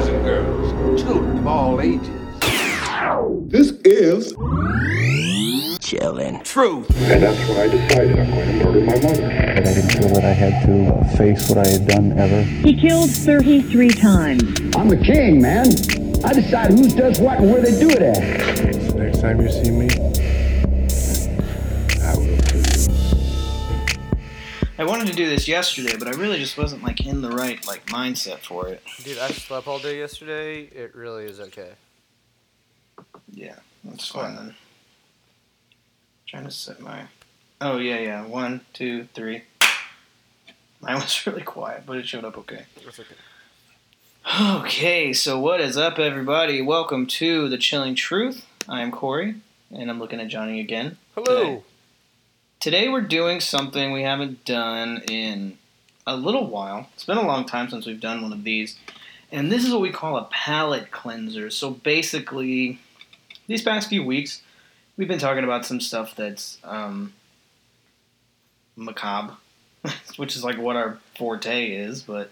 boys and girls, children of all ages. This is chilling Truth. And that's when I decided I'm going to murder my mother. but I didn't feel that I had to uh, face what I had done ever. He killed 33 times. I'm the king, man. I decide who does what and where they do it at. Next time you see me, I wanted to do this yesterday, but I really just wasn't like in the right like mindset for it. Dude, I slept all day yesterday. It really is okay. Yeah, that's fine then. Trying to set my. Oh yeah, yeah. One, two, three. Mine was really quiet, but it showed up okay. That's okay. Okay, so what is up, everybody? Welcome to the Chilling Truth. I am Corey, and I'm looking at Johnny again. Hello. Today. Today we're doing something we haven't done in a little while. It's been a long time since we've done one of these. And this is what we call a palate cleanser. So basically, these past few weeks, we've been talking about some stuff that's um, macabre, which is like what our forte is. But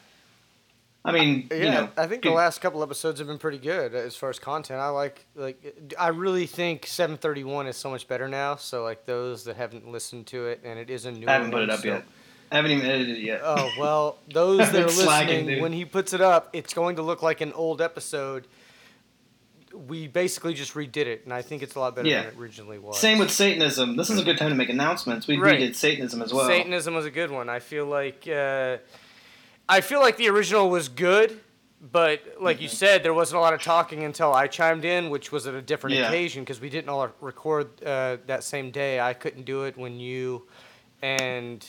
I mean, Yeah, you know, I think the last couple episodes have been pretty good as far as content. I like like I really think 731 is so much better now. So like those that haven't listened to it and it is a new I haven't put it up so- yet. I haven't even edited it yet. Oh well, those that are slacking, listening, dude. when he puts it up, it's going to look like an old episode. We basically just redid it, and I think it's a lot better Yeah. than it originally was. Same with Satanism. This is a good time to make announcements. We Right. redid Satanism as well. Satanism was a good one. I feel like uh, I feel like the original was good, but like Mm-hmm. you said, there wasn't a lot of talking until I chimed in, which was at a different Yeah. occasion because we didn't all record uh, that same day. I couldn't do it when you and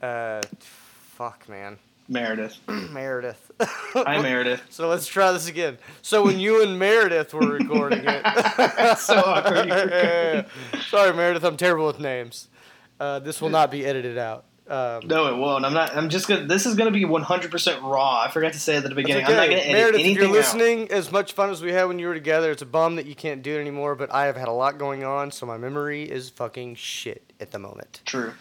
uh, fuck man Meredith. Meredith. Hi, Meredith. So let's try this again. So when you and Meredith were recording it, so awkward. you forgot. sorry Meredith, I'm terrible with names. Uh, this will not be edited out. Um, No, it won't. I'm not. I'm just gonna. This is gonna be 100% raw. I forgot to say at the beginning. okay. I'm not gonna edit Meredith, if you're out. listening, as much fun as we had when you were together, it's a bum that you can't do it anymore. But I have had a lot going on, so my memory is fucking shit at the moment. True.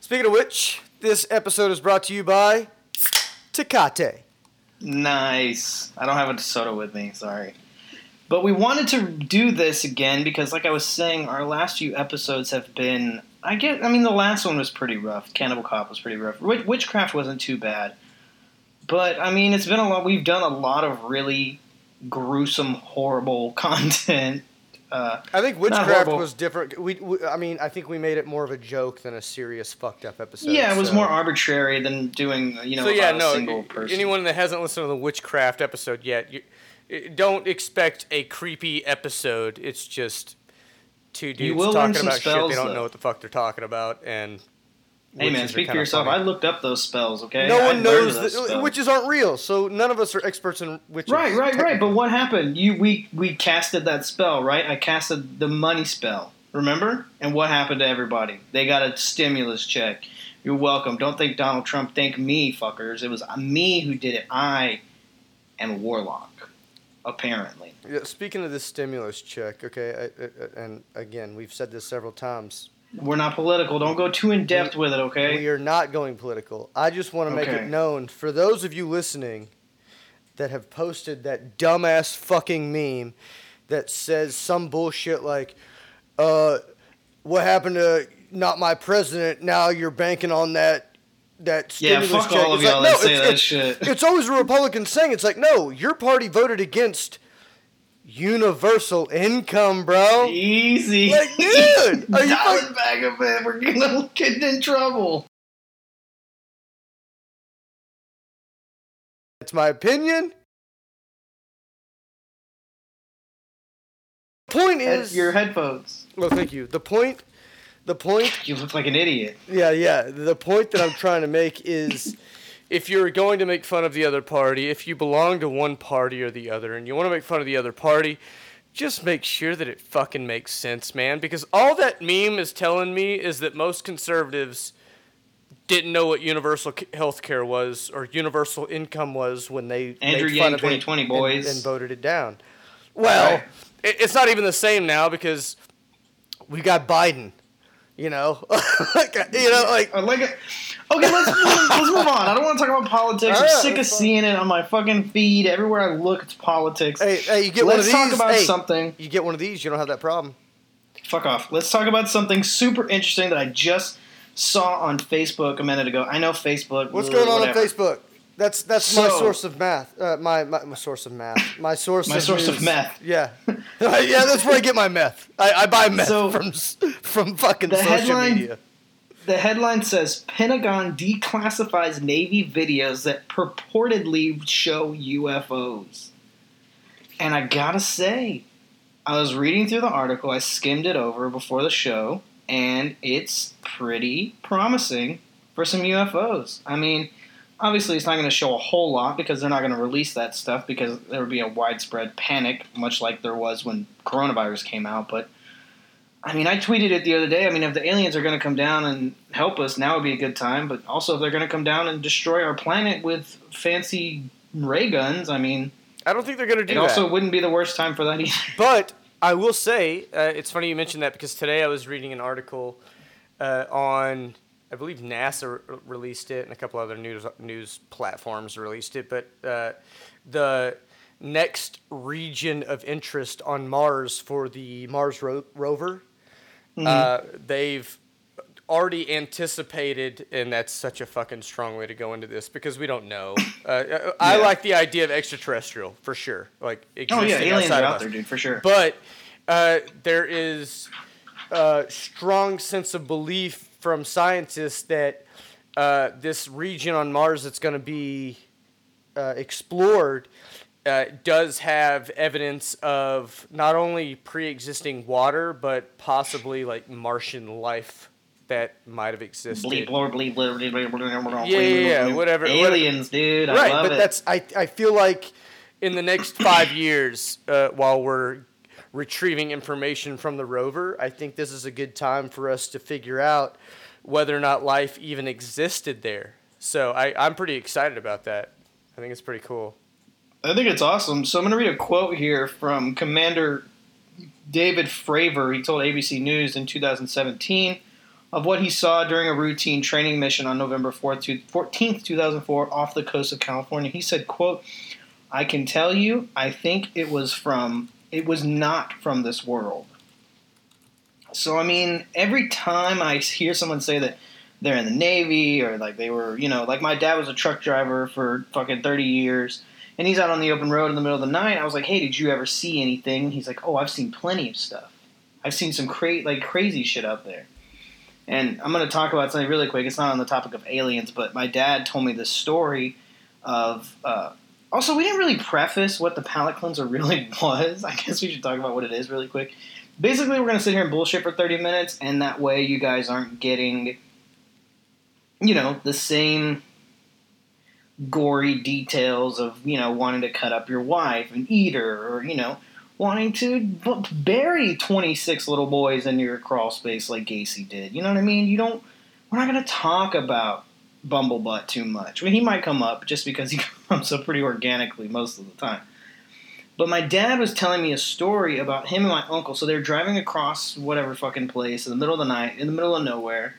Speaking of which, this episode is brought to you by Tecate. Nice. I don't have a soda with me. Sorry. But we wanted to do this again because, like I was saying, our last few episodes have been. I get. I mean, the last one was pretty rough. Cannibal Cop was pretty rough. Witch- Witchcraft wasn't too bad. But I mean, it's been a lot. We've done a lot of really gruesome, horrible content. Uh, I think witchcraft was different. We, we, I mean, I think we made it more of a joke than a serious fucked up episode. yeah, it was so- more arbitrary than doing you know so yeah, no. a single person. Anyone that hasn't listened to the witchcraft episode yet, you, don't expect a creepy episode. It's just two dudes talking about shit they don't though. know what the fuck they're talking about, and Hey man, speak for yourself. funny. I looked up those spells. Okay, no I one knows witches aren't real, so none of us are experts in witches. Right, right, right. But what happened? You we we casted that spell, right? I casted the money spell. Remember? And what happened to everybody? They got a stimulus check. You're welcome. Don't thank Donald Trump. Thank me, fuckers. It was me who did it. I am a warlock, apparently. Yeah, speaking of the stimulus check, okay, I, I, and again, we've said this several times. We're not political. Don't go too in depth with it, okay? We are not going political. I just want to make Okay. it known for those of you listening that have posted that dumbass fucking meme that says some bullshit like, uh, what happened to not my president? Now you're banking on that that Yeah, fuck check. all of It's y'all like, no, say it's, that it's, shit. It's always a Republican saying. It's like, no, your party voted against universal income, bro. Easy. Like, dude, are you Dial fuck- it back a bit. We're gonna get in trouble. That's my opinion. Point is, Your headphones. well, thank you. The point, the point You look like an idiot. Yeah, yeah. The point that I'm trying to make is if you're going to make fun of the other party, if you belong to one party or the other, and you want to make fun of the other party, just make sure that it fucking makes sense, man. Because all that meme is telling me is that most conservatives didn't know what universal health care was or universal income was when they Andrew made fun Yang of 2020 it and- boys. and, voted it down. Well, Right. it, it's not even the same now because we got Biden. You know, like, you know, like I like it. Okay, let's let's move on. I don't want to talk about politics. All I'm sick of fine. seeing it on my fucking feed. Everywhere I look, it's politics. hey, hey, you get one of these. let's talk about hey, something. You get one of these, you don't have that problem. Fuck off. Let's talk about something super interesting that I just saw on Facebook a minute ago. I know Facebook. What's going on whatever. on Facebook? That's that's my source of math. Uh, my, my my source of math. My source. My of source of meth. Yeah, yeah. That's where I get my meth. I, I buy meth So, from from fucking the social headline- media. The headline says Pentagon declassifies Navy videos that purportedly show UFOs. And I gotta say, I was reading through the article, I skimmed it over before the show, and it's pretty promising for some UFOs. I mean, obviously, it's not going to show a whole lot because they're not going to release that stuff because there would be a widespread panic, much like there was when coronavirus came out. But I mean, I tweeted it the other day. I mean, if the aliens are going to come down and help us, now would be a good time. But also, if they're going to come down and destroy our planet with fancy ray guns, I mean, I don't think they're gonna do it that. also wouldn't be the worst time for that either. But I will say, uh, it's funny you mentioned that because today I was reading an article uh, on, I believe NASA re- released it and a couple other news news platforms released it. But uh, the next region of interest on Mars for the Mars ro- rover, uh, they've already anticipated, and that's such a fucking strong way to go into this because we don't know. Uh, I I like the idea of extraterrestrial for sure, like Oh existing yeah, aliens outside are of out there, dude, for sure. But uh, there is a strong sense of belief from scientists that uh, this region on Mars that's going to be uh, explored uh, does have evidence of not only pre-existing water but possibly like Martian life that might have existed. bleep, bleep, bleep, Yeah, yeah, yeah, whatever- Aliens, dude. I right, love but it. that's I, I feel like in the next five years, uh, while we're retrieving information from the rover, I think this is a good time for us to figure out whether or not life even existed there. So I, I'm pretty excited about that. I think it's pretty cool. I think it's awesome. So I'm going to read a quote here from Commander David Fravor. He told ABC News in 2017 of what he saw during a routine training mission on November 4th 14th, 2004, off the coast of California. He said, "quote I can tell you, I think it was from it was not from this world." So I mean, every time I hear someone say that they're in the Navy or like they were, you know, like my dad was a truck driver for fucking 30 years and he's out on the open road in the middle of the night. I was like, "Hey, did you ever see anything?" He's like, "Oh, I've seen plenty of stuff. I've seen some cra- like crazy shit out there." And I'm going to talk about something really quick. It's not on the topic of aliens, but my dad told me this story of. Uh, also, we didn't really preface what the palate cleanser really was. I guess we should talk about what it is really quick. Basically, we're going to sit here and bullshit for 30 minutes, and that way you guys aren't getting, you know, the same gory details of, you know, wanting to cut up your wife and eat her, or, you know, wanting to b- bury 26 little boys in your crawl space like Gacy did. You know what I mean? You don't, we're not going to talk about Bumblebutt too much. Mean, he might come up just because he comes up pretty organically most of the time. But my dad was telling me a story about him and my uncle. So they're driving across whatever fucking place in the middle of the night, in the middle of nowhere,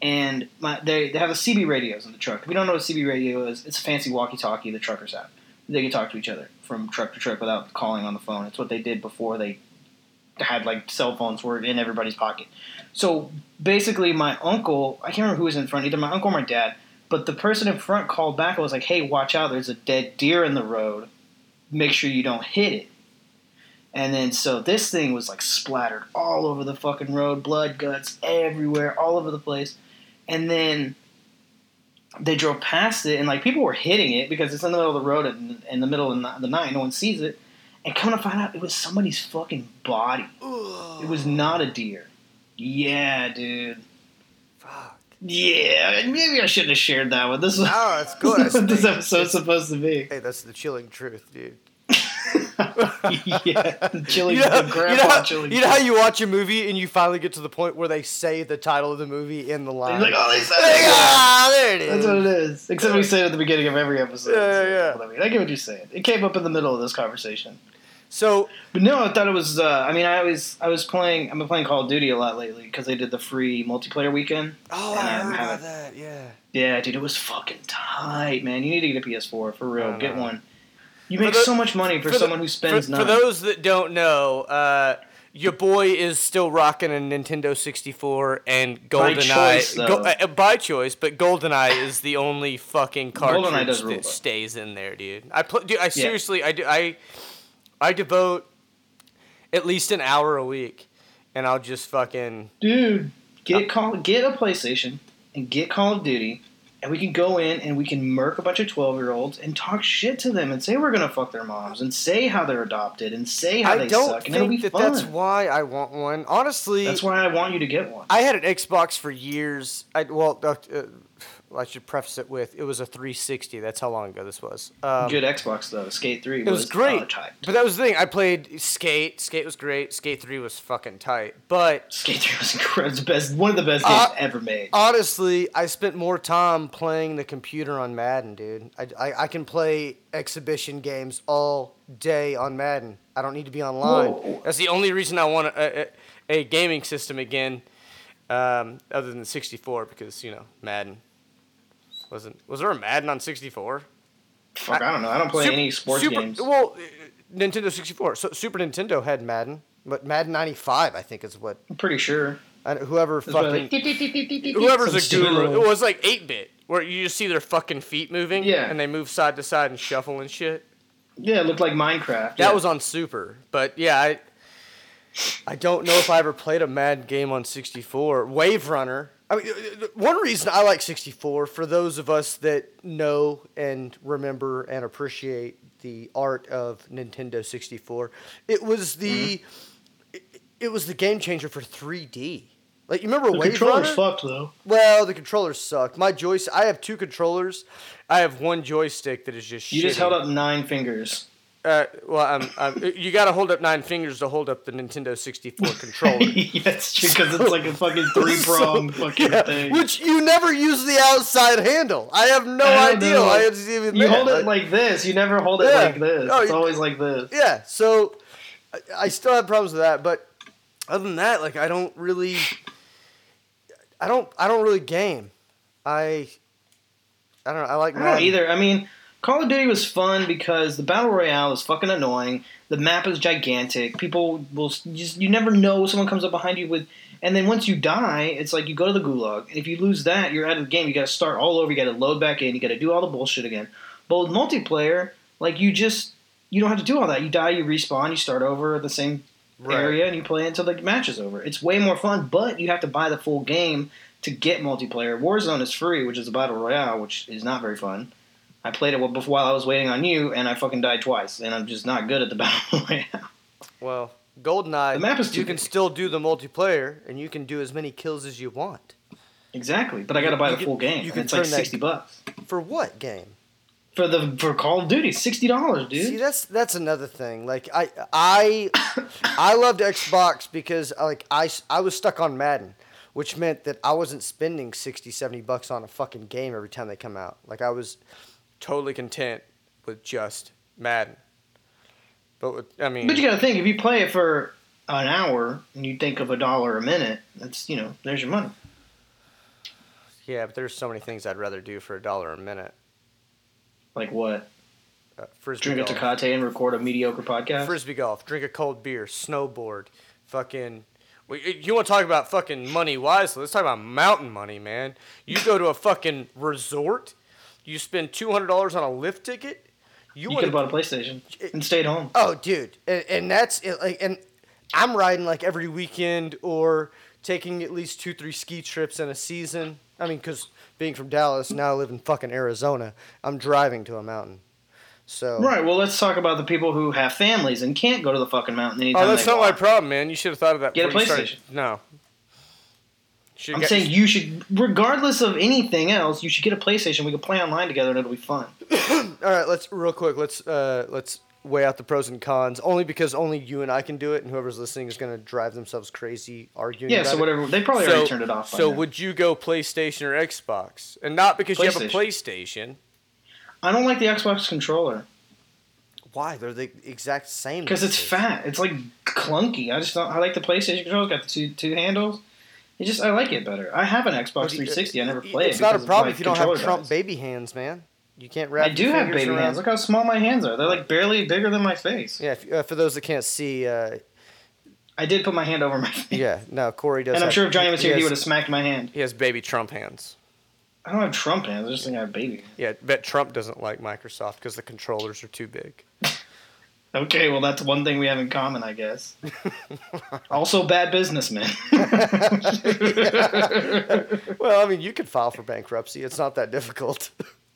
and my, they they have the CB radios in the truck. If you don't know what CB radio is, it's a fancy walkie-talkie the truckers have. They can talk to each other from truck to truck without calling on the phone. It's what they did before they had like cell phones were in everybody's pocket. So basically, my uncle, I can't remember who was in front, either my uncle or my dad, but the person in front called back and was like, hey, watch out, there's a dead deer in the road. Make sure you don't hit it. And then, so this thing was like splattered all over the fucking road, blood, guts everywhere, all over the place. And then they drove past it, and like people were hitting it because it's in the middle of the road and in the middle of the night, no one sees it. And come to find out, it was somebody's fucking body. It was not a deer. Yeah, dude. Fuck. Yeah, maybe I shouldn't have shared that one. This is No, that's good. what this That's- episode's supposed to be. Hey, that's the chilling truth, dude. yeah, the chili, You know, the you, know how, chili. you know how you watch a movie and you finally get to the point where they say the title of the movie in the line. Like, oh, they said it. ah, there it is. That's what it is. Except we say it at the beginning of every episode. Yeah, yeah, yeah. I mean, I get what you're saying. It came up in the middle of this conversation. So But no, I thought it was. Uh, I mean, I always I was playing. I've been playing Call of Duty a lot lately because they did the free multiplayer weekend. oh, I heard about that. Yeah. Yeah, dude, it was fucking tight, man. You need to get a PS4 for real. Get know. one. You make the- so much money for, the- someone who spends for, none. for those that don't know, uh, your boy is still rocking a Nintendo 64 and By choice, GoldenEye though. Go, uh, by choice, but GoldenEye is the only fucking cartridge GoldenEye does rule, that stays in there, dude. I put, dude, I seriously, I do, I, I devote at least an hour a week, and I'll just fucking dude, get call get a PlayStation and get Call of Duty, and we can go in and we can murk a bunch of twelve year olds and talk shit to them and say we're gonna fuck their moms and say how they're adopted and say how I they don't suck and think that fun. that's why I want one. Honestly, That's why I want you to get one. I had an Xbox for years. I well, uh, uh, I should preface it with it was a 360. That's how long ago this was. Um, Good Xbox though. Skate Three It was was great, uh, but that was the thing. I played Skate. Skate was great. Skate Three was fucking tight. But Skate Three was incredible. The best, one of the best Uh, games ever made. honestly, I spent more time playing the computer on Madden, dude. I, I, I can play exhibition games all day on Madden. I don't need to be online. Whoa. That's the only reason I want a, a, a gaming system again, um, other than 64, because you know Madden. Wasn't was there a Madden on 64? Fuck, I don't know. I don't play Sup- any sports Super- games. Well, uh, Nintendo 64. So Super Nintendo had Madden, but Madden 95, I think, is what I'm pretty sure. I, whoever fucking whoever's a guru. It was like 8 bit, where you just see their fucking feet moving, Yeah. and they move side to side and shuffle and shit. Yeah, it looked like Minecraft. That yeah. was on Super, but yeah, I I don't know if I ever played a Madden game on 64. Wave Runner. I mean, uh, uh, one reason I like 64 for those of us that know and remember and appreciate the art of Nintendo 64, it was the Mm-hmm. it, it was the game changer for 3D. Like you remember The Wave controller's Runner? fucked though. Well, the controllers sucked. My joystick. I have two controllers. I have one joystick that is just. You just held up nine fingers. Uh, well, um, um, you got to hold up nine fingers to hold up the Nintendo 64 controller. yeah, true because it's like a fucking three prong fucking Yeah, thing. which you never use the outside handle. I have no I idea know. why it's even you hold it like this. You never hold it Yeah. like this. Oh, it's you- always like this. yeah. So I, I still have problems with that, but other than that, like I don't really, I don't, I don't really game. I, I don't know. I like I don't either. I mean, Call of Duty was fun because the battle royale is fucking annoying. The map is gigantic. People will just you never know someone comes up behind you with, and then once you die, it's like you go to the gulag. And if you lose that, you're out of the game. You got to start all over. You got to load back in. You got to do all the bullshit again. But with multiplayer, like you just you don't have to do all that. You die, you respawn, you start over at the same Right. area, and you play until the match is over. It's way more fun, but you have to buy the full game to get multiplayer. Warzone is free, which is a battle royale, which is not very fun. I played it while I was waiting on you, and I fucking died twice, and I'm just not good at the battle royale. Well, GoldenEye, The map is too you can big. still do the multiplayer, and you can do as many kills as you want. Exactly, but I got to buy You the can- full game. you can it's like sixty bucks For what game? for the for Call of Duty. Sixty dollars, dude. See, that's that's another thing. Like I I I loved Xbox because uh, like I I was stuck on Madden, which meant that I wasn't spending 60, 70 bucks on a fucking game every time they come out. Like I was totally content with just Madden. But with, I mean, But you got to think if you play it for an hour and you think of a dollar a minute, that's you know there's your money. yeah, but there's so many things I'd rather do for a dollar a minute. Like what? Uh, frisbee golf. Drink a golf. Tecate and record a mediocre podcast. Frisbee golf, drink a cold beer, snowboard, fucking. You want to talk about fucking money wisely? Let's talk about mountain money, man. You go to a fucking resort, you spend two hundred dollars on a lift ticket. You, you could have bought a PlayStation eh, and stayed home. Oh, dude, and, and that's it, like, and I'm riding like every weekend or taking at least two, three ski trips in a season. I mean, because being from Dallas, now I live in fucking Arizona. I'm driving to a mountain, so Right. Well, let's talk about the people who have families and can't go to the fucking mountain anytime Oh, that's not my problem, man. You should have thought of that. Get a before you started- PlayStation. No. Should've I'm got- saying you should, regardless of anything else, you should get a PlayStation. We can play online together and it'll be fun. All right, let's real quick. Let's uh, let's weigh out the pros and cons. Only because only you and I can do it, and whoever's listening is going to drive themselves crazy arguing. Yeah. about So it. whatever. They probably already turned it off. So now. would you go PlayStation or Xbox? And not because you have a PlayStation. PlayStation. I don't like the Xbox controller. Why? They're the exact same. Because it's fat. It's like clunky. I just don't. I like the PlayStation controller. Got the two two handles. It just I like it better. I have an Xbox 360. I never play it. It's not a problem if you don't have Trump dies. baby hands, man. You can't wrap. I do have baby around- hands. Look how small my hands are. They're like barely bigger than my face. Yeah, if, uh, for those that can't see, uh, I did put my hand over my face. yeah, no, Corey does. And I'm sure if Johnny was here, he has- would have smacked my hand. He has baby Trump hands. I don't have Trump hands. I just think I have baby. Yeah, bet Trump doesn't like Microsoft because the controllers are too big. Okay, well that's one thing we have in common, I guess. also, bad businessman. Well, I mean, you could file for bankruptcy. It's not that difficult.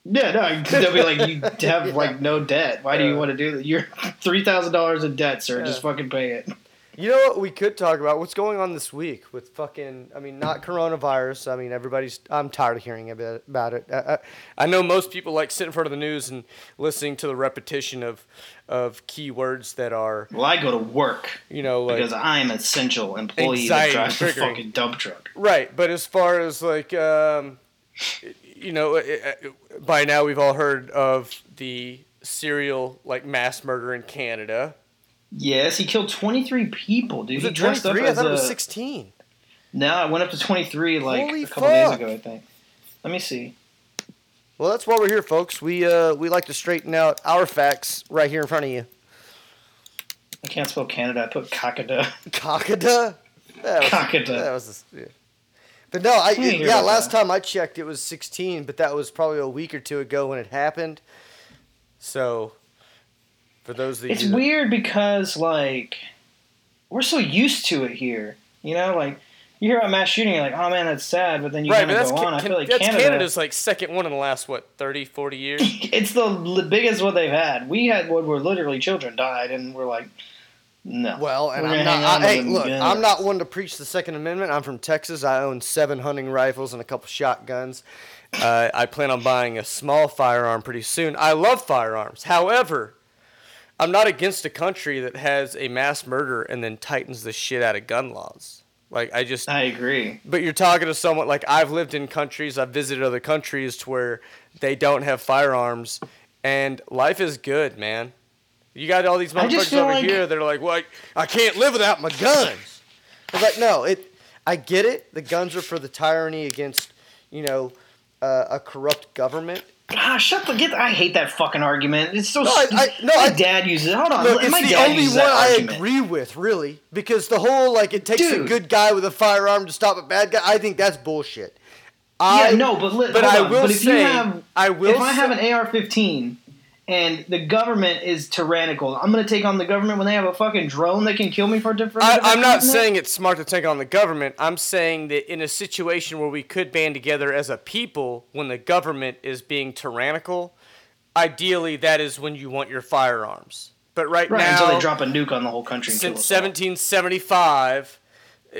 yeah, no, they'll be like, you have like no debt. Why do you want to do that? You're three thousand dollars in debt, sir. Just fucking pay it. You know what we could talk about? What's going on this week with fucking? I mean, not coronavirus. I mean, everybody's. I'm tired of hearing a about it. I, I, I know most people like sit in front of the news and listening to the repetition of of keywords that are, Well, I go to work you know, like because I'm an essential employee that drives a triggering. fucking dump truck. right. But as far as like, um, you know, by now we've all heard of the serial like mass murder in Canada. Yes, he killed 23 people, dude. Was he it dressed up 23? I as thought it was 16. No, I went up to 23 like Holy a couple days ago, I think. Let me see. Well, that's why we're here, folks. We uh we like to straighten out our facts right here in front of you. I can't spell Canada. I put Kakada. Cockada? That was, Cockada. That was just, yeah. But no, I didn't yeah. Last that. time I checked, it was 16, but that was probably a week or two ago when it happened. So, for those of It's that- weird because like we're so used to it here. You know, like you hear about mass shooting, you're like, oh man, that's sad. But then you right? kind But of that's, go on. Ca- I feel like that's Canada. Canada's like second one in the last what 30, 40 years. It's the biggest what they've had. We had one where literally children died, and we're like, no. Well, and I'm not. I, hey, look, guns. I'm not one to preach the Second Amendment. I'm from Texas. I own seven hunting rifles and a couple shotguns. Uh, I plan on buying a small firearm pretty soon. I love firearms. However, I'm not against a country that has a mass murder and then tightens the shit out of gun laws. Like I just I agree. but you're talking to someone like I've lived in countries, I've visited other countries to where they don't have firearms, and life is good, man. You got all these motherfuckers over like- here that are like, "Well, I, I can't live without my guns." I'm like, no, it. I get it. The guns are for the tyranny against, you know, uh, a corrupt government. Ah, shut the get. I hate that fucking argument. It's so. No, I- I- no, my I- dad uses. Hold on, Look, it's my the only one I argument. agree with, really, because the whole like it takes a good guy with a firearm to stop a bad guy. I think that's bullshit. Yeah, no, but li- but I on. will but if say, you have, I will if I have say- an AR-15 and the government is tyrannical, I'm gonna take on the government when they have a fucking drone that can kill me for a different. I, I'm not saying it's smart to take on the government. I'm saying that in a situation where we could band together as a people when the government is being tyrannical, ideally that is when you want your firearms. But right, Right now, until they drop a nuke on the whole country. Since us all. 1775,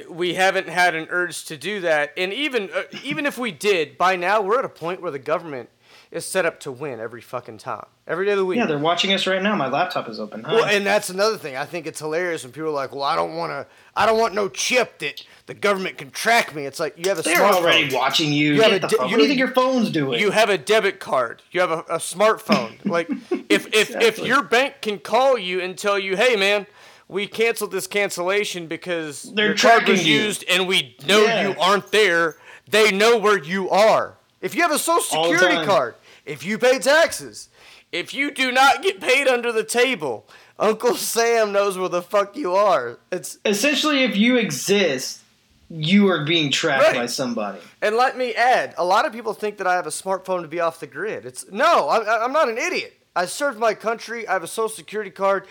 we haven't had an urge to do that. And even uh, even if we did, by now we're at a point where the government is set up to win every fucking time, every day of the week. Yeah, they're watching us right now. My laptop is open. Hi. Well, and that's another thing. I think it's hilarious when people are like, "Well, I don't want to. I don't want no chip that the government can track me." It's like you have a they're smartphone. already watching you. You have Get a the di- you what do you think your phone's doing? You have a debit card. You have a, a smartphone. like if if if your bank can call you and tell you, "Hey, man." We canceled this cancellation because They're your card was you. used and we know Yeah. you aren't there. They know where you are. If you have a social security card, if you pay taxes, if you do not get paid under the table, Uncle Sam knows where the fuck you are. It's Essentially, if you exist, you are being tracked Right. by somebody. And let me add, a lot of people think that I have a smartphone to be off the grid. It's no, I'm, I'm not an idiot. I served my country. I have a social security card.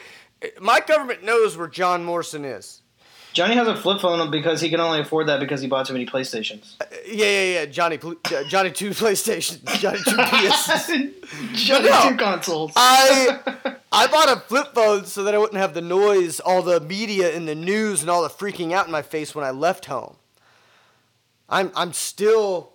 My government knows where John Morrison is. Johnny has a flip phone because he can only afford that because he bought too many PlayStations. Yeah, yeah, yeah. Johnny, uh, Johnny Two PlayStation, Johnny Two PS. Johnny No. two consoles. I I bought a flip phone so that I wouldn't have the noise, all the media and the news, and all the freaking out in my face when I left home. I'm I'm still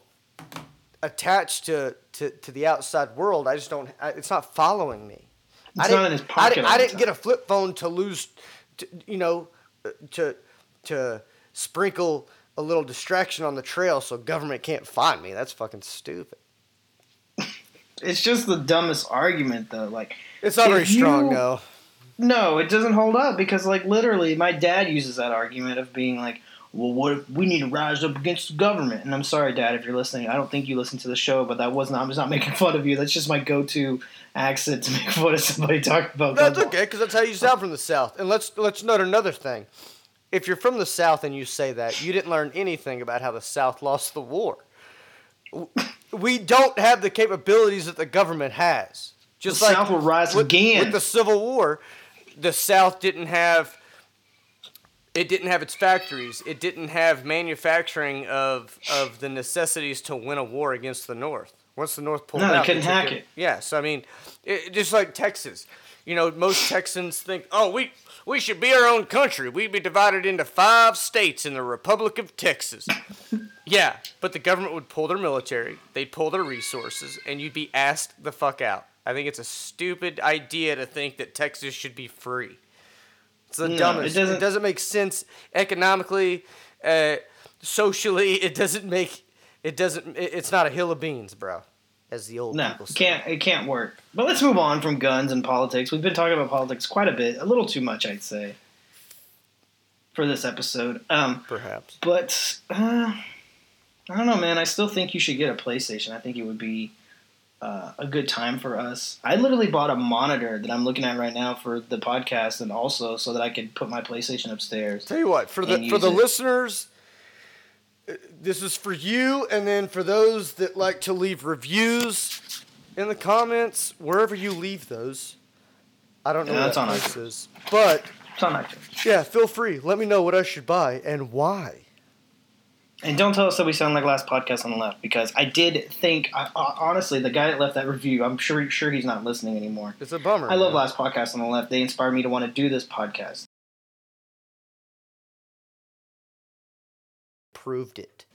attached to, to, to the outside world. I just don't. I, it's not following me. It's I not didn't- in his I, pocket didn't- I didn't get a flip phone to lose, to, you know, uh, to to sprinkle a little distraction on the trail so government can't find me. That's fucking stupid. it's just the dumbest argument though. Like It's not very strong, you- though. no, it doesn't hold up because like literally my dad uses that argument of being like, well, what if we need to rise up against the government? And I'm sorry, Dad, if you're listening. I don't think you listen to the show, but that wasn't I'm just not making fun of you. That's just my go-to accent to make fun of somebody talking about. That. That's gun okay, because that's how you sound from the South. And let's let's note another thing. If you're from the South and you say that, you didn't learn anything about how the South lost the war. We don't have the capabilities that the government has. Just The like South will rise with, again. with the Civil War, the South didn't have. It didn't have its factories. It didn't have manufacturing of of the necessities to win a war against the North. Once the North pulled No, they out, couldn't took hack it. Yes, I mean, it, just like Texas. You know, most Texans think, "Oh, we we should be our own country. We'd be divided into five states in the Republic of Texas." yeah, but the government would pull their military, they'd pull their resources, and you'd be asked the fuck out. I think it's a stupid idea to think that Texas should be free. It's the No, it dumbest. It doesn't- doesn't, make sense economically, uh, socially. It doesn't make. It doesn't. It, it's not a hill of beans, bro. As the old No, people say. it can't it can't work. But let's move on from guns and politics. We've been talking about politics quite a bit, a little too much, I'd say, for this episode. Um, Perhaps. but uh, I don't know, man. I still think you should get a PlayStation. I think it would be uh, a good time for us. I literally bought a monitor that I'm looking at right now for the podcast, and also so that I could put my PlayStation upstairs. Tell you what, for the for the it. listeners, this is for you, and then for those that like to leave reviews in the comments, wherever you leave those. I don't know Yeah, what that's that on is, but It's on iTunes. yeah, feel free. Let me know what I should buy and why. And don't tell us that we sound like last podcast on the left because I did think, I, I- honestly, the guy that left that review, I'm sure sure he's not listening anymore. It's a bummer. I love man. last podcast on the left. They inspired me to want to do this podcast. Proved it.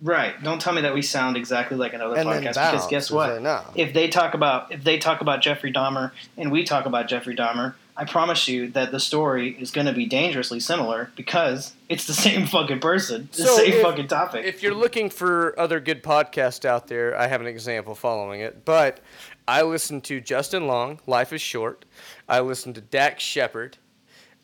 Right. Don't tell me that we sound exactly like another And podcast bounce, because guess what? If they talk about if they talk about Jeffrey Dahmer and we talk about Jeffrey Dahmer, I promise you that the story is going to be dangerously similar because it's the same fucking person, the So same if- fucking topic. If you're looking for other good podcasts out there, I have an example following it. But I listen to Justin Long, Life is Short. I listen to Dax Shepard,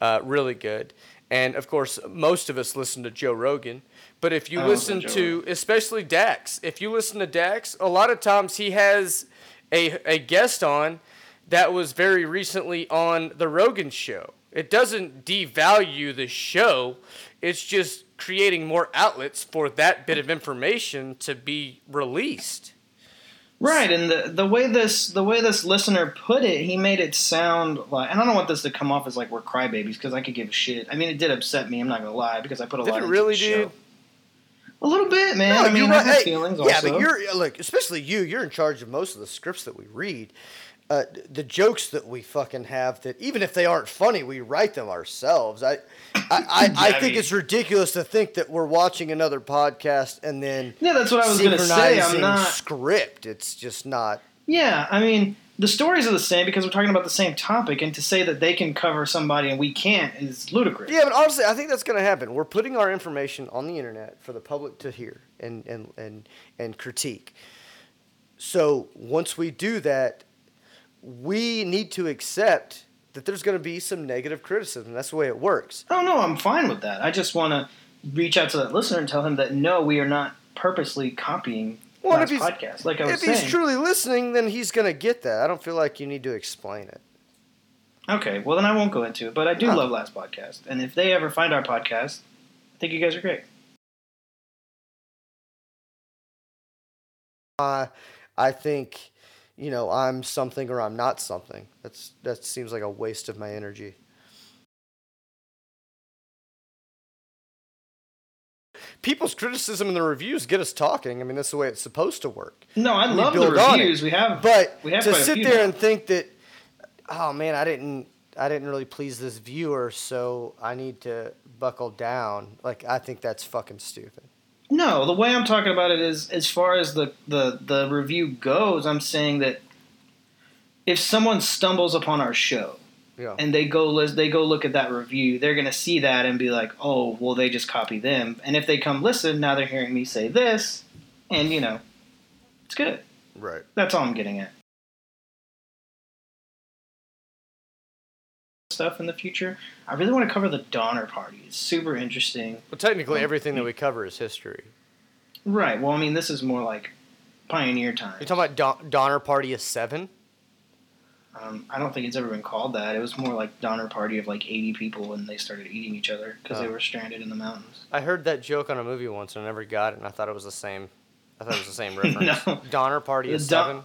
uh, really good. And of course, most of us listen to Joe Rogan. But if you listen to Joe to, Rogan. especially Dax, if you listen to Dax, a lot of times he has a, a guest on that was very recently on the Rogan show. It doesn't devalue the show, it's just creating more outlets for that bit of information to be released. Right, and the the way this the way this listener put it, he made it sound like, and I don't want this to come off as like we're crybabies because I could give a shit. I mean, it did upset me. I'm not gonna lie because I put a Did lot. it into really, the show. Dude? A little bit, man. No, I mean, I right. have Hey, feelings. Yeah, also. but you're look, especially you. You're in charge of most of the scripts that we read. Uh, the jokes that we fucking have that even if they aren't funny, we write them ourselves. I, I, I, I Yeah, I think mean- it's ridiculous to think that we're watching another podcast and then Yeah, that's what I was gonna say. I'm not. script. It's just not. Yeah, I mean, the stories are the same because we're talking about the same topic, and to say that they can cover somebody and we can't is ludicrous. Yeah, but honestly, I think that's going to happen. We're putting our information on the internet for the public to hear and and and and critique. So once we do that, we need to accept that there's going to be some negative criticism. That's the way it works. Oh no, I'm fine with that. I just want to reach out to that listener and tell him that no, we are not purposely copying Well, if he's- podcast. Like I was If saying. he's truly listening, then he's going to get that. I don't feel like you need to explain it. Okay, well then I won't go into it. But I do No. love last podcast, and if they ever find our podcast, I think you guys are great. Uh, I think, you know, I'm something or I'm not something. That's that seems like a waste of my energy. People's criticism and the reviews get us talking. I mean, that's the way it's supposed to work. No, I We love the reviews. We have, But we have to sit there now. and think that, oh man, I didn't, I didn't really please this viewer, so I need to buckle down. Like, I think that's fucking stupid. No, the way I'm talking about it is as far as the, the, the review goes, I'm saying that if someone stumbles upon our show Yeah. and they go they go look at that review, they're gonna see that and be like, oh, well, they just copy them. And if they come listen, now they're hearing me say this, and you know, it's good. Right. That's all I'm getting at. Stuff in the future. I really want to cover the Donner Party. It's super interesting. Well, technically, um, everything that we cover is history. Right. Well, I mean, this is more like pioneer time. You're talking about Don- Donner Party of Seven? Um, I don't think it's ever been called that. It was more like Donner Party of like 80 people when they started eating each other because they Oh. were stranded in the mountains. I heard that joke on a movie once and I never got it, and I thought it was the same. I thought it was the same reference. No. Donner Party of Don- Seven. Was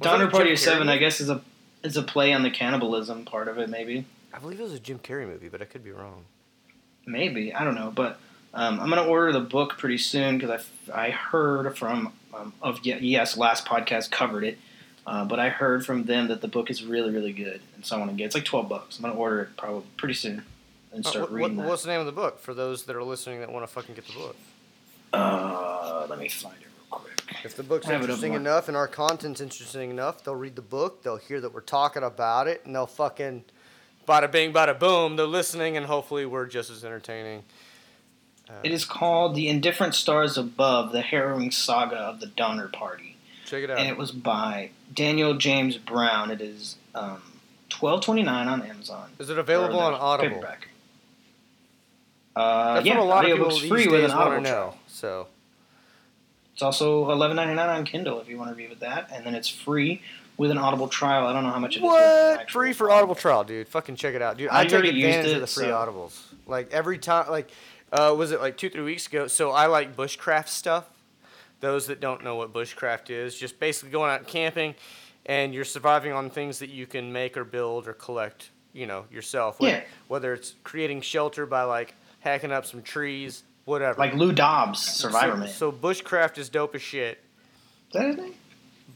Donner Party of Seven, Carrey I guess, is a is a play on the cannibalism part of it. Maybe, I believe it was a Jim Carrey movie, but I could be wrong. maybe I don't know. But um, I'm gonna order the book pretty soon because I I heard from um, of yes last podcast covered it, uh, but I heard from them that the book is really really good, and so I want to get it's like 12 bucks. I'm gonna order it probably pretty soon and Uh, start what- what- reading that. what's the name of the book for those that are listening that want to fucking get the book? Uh, let me find it real quick. If the book's I have it interesting enough and our content's interesting enough, they'll read the book, they'll hear that we're talking about it, and they'll fucking bada bing, bada boom. They're listening, and hopefully we're just as entertaining. It is called The Indifferent Stars Above: The Harrowing Saga of the Donner Party. Check it out. and it was by Daniel James Brown. It is um, twelve twenty nine on Amazon. Is it available on Audible? Paperback. Uh, That's yeah, what a lot of people free with an Audible know. trial. So It's also eleven ninety nine on Kindle if you want to read with that, and then it's free with an Audible trial. I don't know how much it is. with an what? Free for Audible. Trial, dude. Fucking check it out, dude. I I've take advantage of the free so- Audibles. Like every time, like uh, was it like two, three weeks ago? So I like bushcraft stuff. Those that don't know what bushcraft is, just basically going out camping, and you're surviving on things that you can make or build or collect, you know, yourself. Wh- Yeah. Whether it's creating shelter by like hacking up some trees, whatever. Like Lou Dobbs, Survivor so, Man. So bushcraft is dope as shit. is that his name?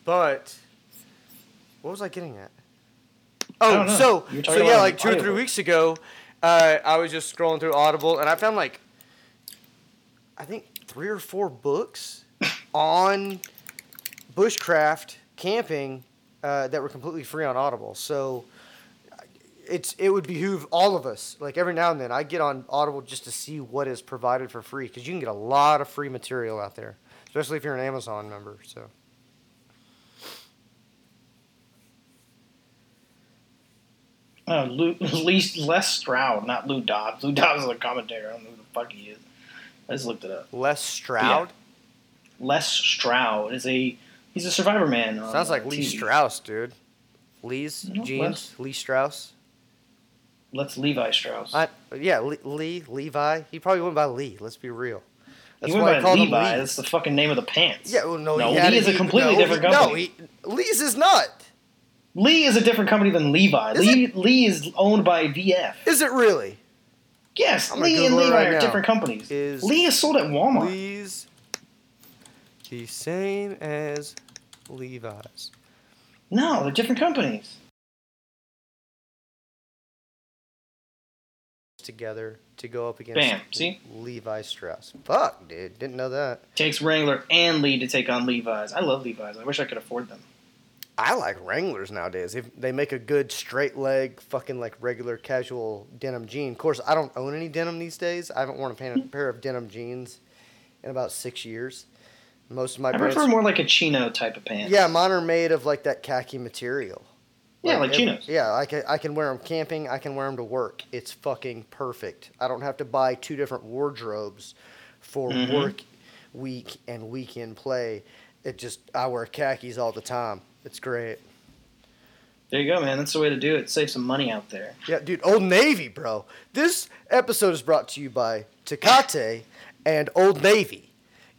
But what was I getting at? Oh, so so yeah, like two or three weeks ago, uh, I was just scrolling through Audible and I found like I think three or four books on bushcraft camping uh, that were completely free on Audible. So it's it would behoove all of us. Like every now and then, I get on Audible just to see what is provided for free because you can get a lot of free material out there, especially if you're an Amazon member. So. Oh, Lou, Lee, Les Stroud, not Lou Dobbs. Lou Dobbs is a commentator. I don't know who the fuck he is. I just looked it up. Les Stroud. Les Stroud is a he's a Survivor man. on, Sounds like uh, Lee TV. Strauss, dude. Lee's No, jeans. Lee Strauss. Let's Levi Strauss. I, yeah, Lee, Lee, Levi. He probably went by Lee. Let's be real. That's he why I went called him Levi. Lee. That's the fucking name of the pants. Yeah, well, no, No, Lee is a completely no, different company. No, he, Lee's is not. Lee is a different company than Levi. Is Lee, Lee is owned by VF. Is it really? Yes, I'm Lee and Levi right are now. different companies. Is Lee is sold at Walmart. The same as Levi's? No, they're different companies. Together to go up against Bam, see? Levi Strauss. Fuck, dude. Didn't know that. Takes Wrangler and Lee to take on Levi's. I love Levi's. I wish I could afford them. I like Wranglers nowadays. If they make a good straight leg, fucking like regular casual denim jean. Of course, I don't own any denim these days. I haven't worn a pair of denim jeans in about six years. Most of my I brands, prefer more like a chino type of pants. yeah, mine are made of like that khaki material. Yeah, like every- chinos. Yeah, I can I can wear them camping. I can wear them to work. It's fucking perfect. I don't have to buy two different wardrobes for Mhm. work week and weekend play. It just I wear khakis all the time. It's great. There you go, man. That's the way to do it. Save some money out there. Yeah, dude, Old Navy, bro. This episode is brought to you by Tecate and Old Navy.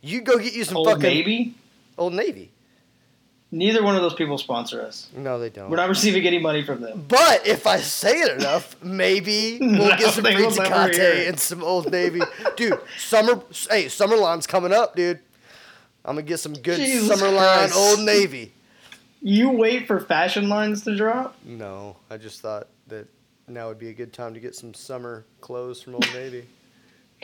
You go get you some Old fucking Navy. Old Navy. Neither one of those people sponsor us. No, they don't. We're not receiving any money from them. But if I say it enough, maybe we'll No, get some they free will Tecate and some Old Navy. dude, summer hey, Summerline's coming up, dude. I'm gonna get some good Jesus Summerline Christ. Old Navy. You wait for fashion lines to drop. No, I just thought that now would be a good time to get some summer clothes from Old Navy.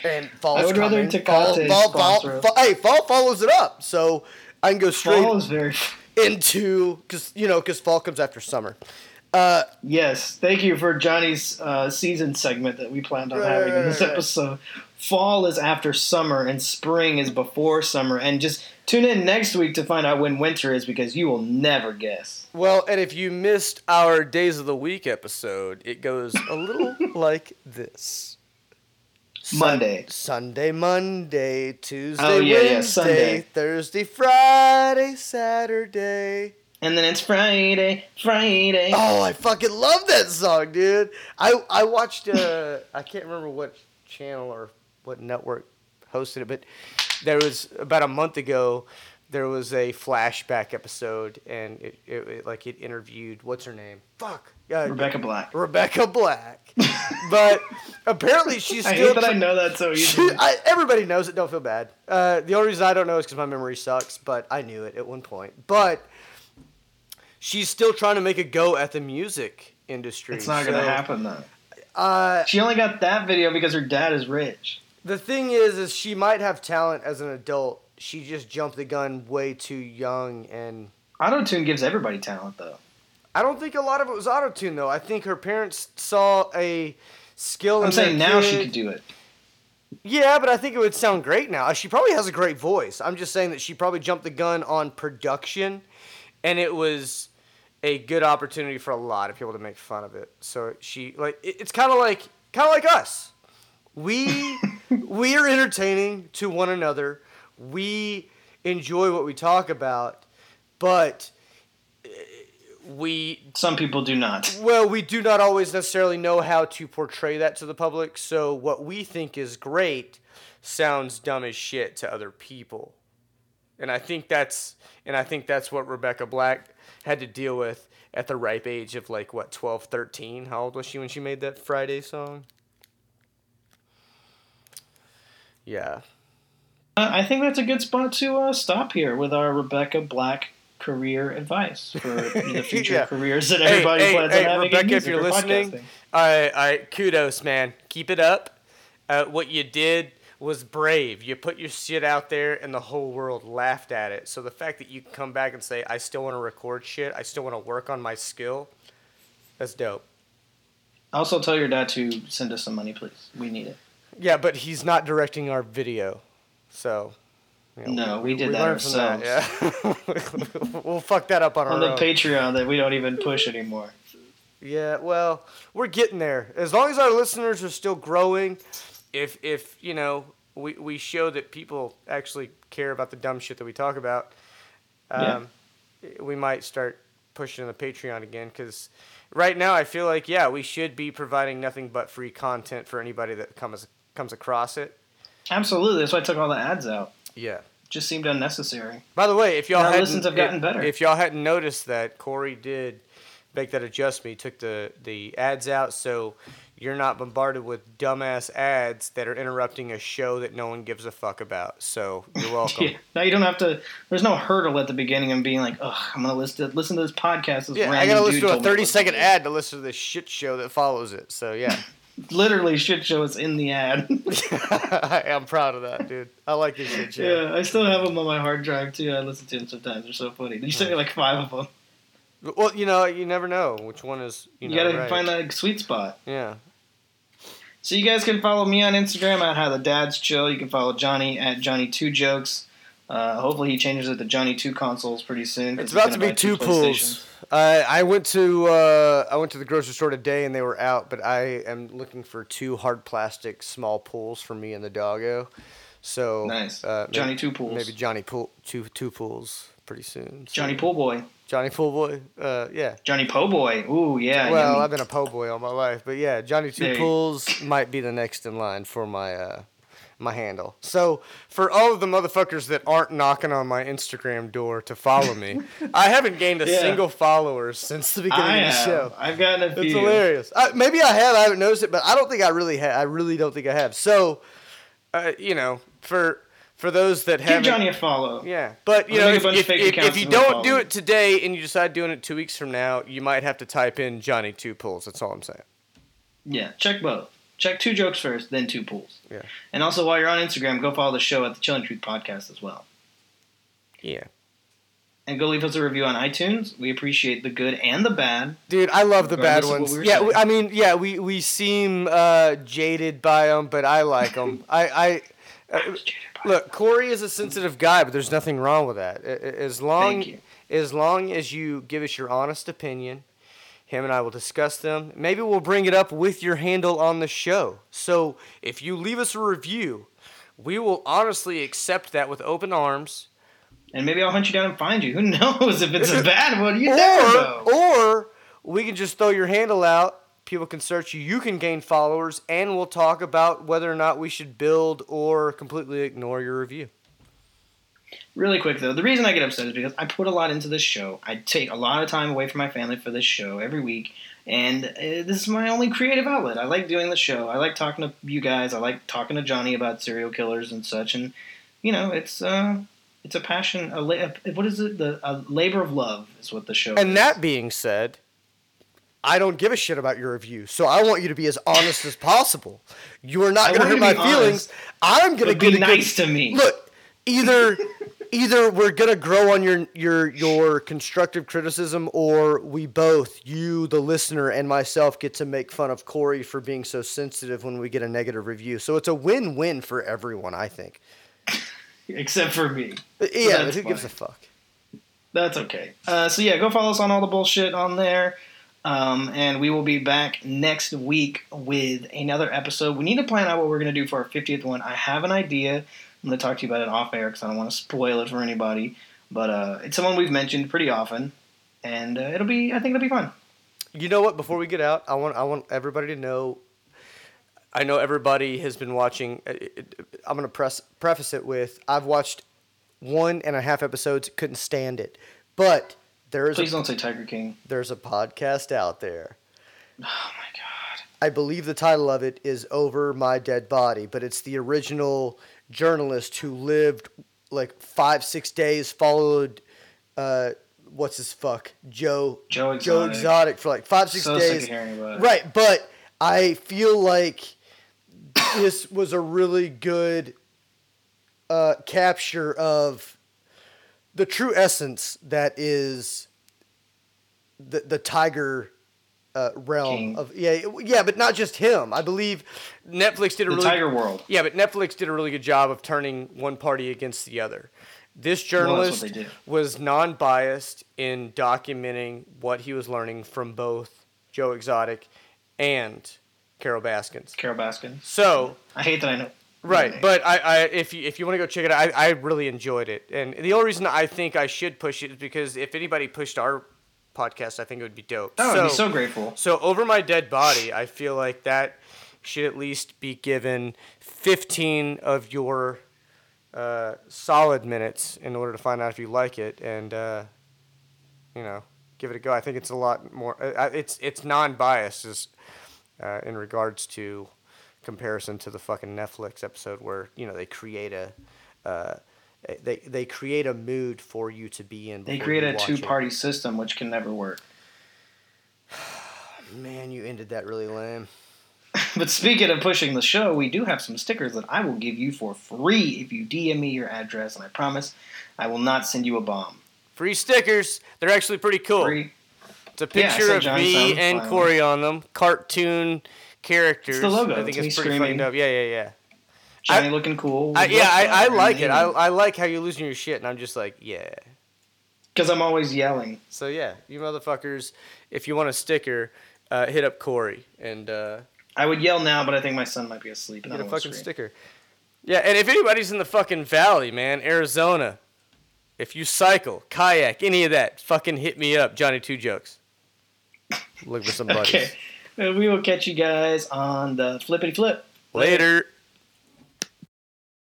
And fall's I would rather coming. Tecate fall, fall, fall, fall- hey, fall follows it up, so I can go straight very. into because you know because fall comes after summer. Uh, Yes, thank you for Johnny's uh, season segment that we planned on Right, having in this episode. fall is after summer and spring is before summer. And just tune in next week to find out when winter is because you will never guess. Well, and if you missed our Days of the Week episode, it goes a little like this. Monday. Sunday, Monday, Tuesday, Oh, yeah, yeah, Wednesday, Sunday. Thursday, Friday, Saturday. And then it's Friday, Friday. Oh, I fucking love that song, dude. I I watched uh I can't remember what channel or what network hosted it, but there was about a month ago there was a flashback episode and it, it, it like it interviewed what's her name? Fuck. Uh, Rebecca Black. Rebecca Black. but apparently she's I still hate that I know that so she, easily. I, everybody knows it. Don't feel bad. Uh, the only reason I don't know is because my memory sucks. But I knew it at one point. But she's still trying to make a go at the music industry. It's not gonna happen though. Uh, She only got that video because her dad is rich. the thing is, is she might have talent as an adult. She just jumped the gun way too young, and Auto tune gives everybody talent though. I don't think a lot of it was auto tune though. I think her parents saw a skill. I'm in saying now she kid. could do it. Yeah, but I think it would sound great now. She probably has a great voice. I'm just saying that she probably jumped the gun on production, and it was a good opportunity for a lot of people to make fun of it. So she like it- it's kind of like kind of like us. We we are entertaining to one another. We enjoy what we talk about, but we Some people do not. well, we do not always necessarily know how to portray that to the public. So what we think is great sounds dumb as shit to other people. And I think that's and I think that's what Rebecca Black had to deal with at the ripe age of like what 12, 13. How old was she when she made that Friday song? Yeah. Uh, I think that's a good spot to uh, stop here with our Rebecca Black career advice for the future Yeah. careers that everybody hey, plans hey, on having Rebecca, if you're listening, podcasting. all right, all right, kudos, man. Keep it up. Uh, what you did was brave. You put your shit out there, and the whole world laughed at it. So the fact that you can come back and say, "I still want to record shit. I still want to work on my skill," that's dope. Also, tell your dad to send us some money, please. We need it. Yeah, but he's not directing our video, so. You know, No, we did that learned from that, yeah. we'll fuck that up on, On our the own. Patreon that we don't even push anymore. Yeah, well, we're getting there. As long as our listeners are still growing, if if you know we we show that people actually care about the dumb shit that we talk about, um, we might start pushing the Patreon again. Because right now, I feel like yeah, we should be providing nothing but free content for anybody that comes comes across it. Absolutely. That's why I took all the ads out. Yeah. Just seemed unnecessary. By the way, if y'all hadn't, listens have gotten better. If y'all hadn't noticed that Corey did make that adjustment, he took the the ads out, so you're not bombarded with dumbass ads that are interrupting a show that no one gives a fuck about. So you're welcome. Yeah. Now you don't have to. There's no hurdle at the beginning of being like, "Ugh, I'm gonna listen to listen to this podcast." This Yeah, I gotta listen to a told me 30 listen second to." ad to listen to this shit show that follows it. So yeah, Literally, shit show is in the ad. I'm proud of that, dude. I like this shit show. yeah, I still have them on my hard drive too. I listen to them sometimes. They're so funny. You sent me like five of them. Well, you know, you never know which one is you, You, know, gotta right. find that sweet spot. Yeah. So you guys can follow me on Instagram at how the dads chill. You can follow Johnny at Johnny Two Jokes. Uh, hopefully he changes it to Johnny Two Consoles pretty soon. It's about gonna be two pools. I I went to uh, I went to the grocery store today and they were out, but I am looking for two hard plastic small pools for me and the doggo. So Nice. uh, maybe- Johnny Two Pools. Maybe Johnny pool two two pools pretty soon. So- Johnny Pool Boy. Johnny Pool Boy. Uh, yeah. Johnny Po Boy. Ooh yeah. well, yummy. I've been a po' boy all my life, but yeah, Johnny Two Pools might be the next in line for my uh, my handle. So for all of the motherfuckers that aren't knocking on my Instagram door to follow me, I haven't gained a Yeah. single follower since the beginning I of the have. show. I've gotten a few. It's hilarious. Uh, maybe I have. I haven't noticed it, but I don't think I really have. I really don't think I have. So, uh, you know, for for those that haven't, Johnny a follow. yeah. But you gonna know, if, if, if, if you don't do it today and you decide doing it two weeks from now, you might have to type in Johnny Two Pools. That's all I'm saying. Yeah, check both. Check two jokes first, then two pools. Yeah. And also, while you're on Instagram, go follow the show at the Chilling Truth Podcast as well. Yeah. and go leave us a review on iTunes. We appreciate the good and the bad. Dude, I love the bad Regardless of what ones. we yeah, saying. I mean, yeah, we we seem uh, jaded by them, but I like them. I I uh, look, Corey is a sensitive guy, but there's nothing wrong with that. As long Thank you. as long as you give us your honest opinion, him and I will discuss them. Maybe we'll bring it up with your handle on the show. So if you leave us a review, we will honestly accept that with open arms. And maybe I'll hunt you down and find you. Who knows if it's a bad one? You never know. or, or we can just throw your handle out. People can search you. You can gain followers, and we'll talk about whether or not we should build or completely ignore your review. Really quick though, the reason I get upset is because I put a lot into this show. I take a lot of time away from my family for this show every week, and uh, this is my only creative outlet. I like doing the show. I like talking to you guys. I like talking to Johnny about serial killers and such. And you know, it's uh, it's a passion. A, la- what is it? The a labor of love is what the show. is. And that being said, I don't give a shit about your review, so I want you to be as honest as possible. You are not going to hurt my feelings. honest, I'm going to be a good- nice to me. Look, either either we're gonna grow on your your your constructive criticism, or we both, you, the listener, and myself, get to make fun of Corey for being so sensitive when we get a negative review. So it's a win-win for everyone, I think. except for me. But yeah, who gives a fuck? That's okay. Uh, so yeah, go follow us on all the bullshit on there. Um, and we will be back next week with another episode. We need to plan out what we're going to do for our 50th one. I have an idea. I'm going to talk to you about it off air because I don't want to spoil it for anybody. But uh, it's someone we've mentioned pretty often, and uh, it'll be. I think it'll be fun. You know what? Before we get out, I want I want everybody to know. I know everybody has been watching. uh, I'm gonna press preface it with I've watched one and a half episodes. Couldn't stand it, but there is Please a, don't say Tiger King. there's a podcast out there. Oh my god. I believe the title of it is Over My Dead Body, but it's the original journalist who lived like five, six days, followed, uh, what's his fuck? Joe. Joe Joe Exotic. Exotic for like five, six So days. of hearing about it. Right, but I feel like this was a really good uh, capture of the true essence that is the the tiger uh, realm King. of yeah yeah, but not just him. I believe Netflix did a The really Tiger World. yeah, but Netflix did a really good job of turning one party against the other. This journalist do. was non-biased in documenting what he was learning from both Joe Exotic and Carol Baskins. Carol Baskin. So, I hate that I know. right, but I, I if you if you want to go check it out, I, I really enjoyed it. And the only reason I think I should push it is because if anybody pushed our podcast, I think it would be dope. Oh, I'd be so grateful. So over my dead body, I feel like that should at least be given 15 of your uh, solid minutes in order to find out if you like it, and uh, you know, give it a go. I think it's a lot more. Uh, uh, it's it's non-biased as, uh, in regards to comparison to the fucking Netflix episode where you know they create a. They, they create a mood for you to be in. They create a two party system which can never work. Man, you ended that really lame. But speaking of pushing the show, we do have some stickers that I will give you for free if you DM me your address, and I promise I will not send you a bomb. Free stickers. They're actually pretty cool. Free. It's a picture said of Johnny me and fine. Corey on them. Cartoon characters. It's the logo. I think It's it's, me pretty fucking screaming. dope. Yeah, yeah, yeah. Johnny I- looking cool. I, yeah, I, I like it. I, I like how you're losing your shit, and I'm just like, yeah. Because I'm always yelling. So yeah, you motherfuckers, if you want a sticker, uh, hit up Corey and uh, I would yell now, but I think my son might be asleep. And get a fucking scream. sticker. Yeah, and if anybody's in the fucking valley, man, Arizona, if you cycle, kayak, any of that, fucking hit me up, Johnny Two Jokes. Look for some buddies. Okay. We will catch you guys on the flippity flip. Later.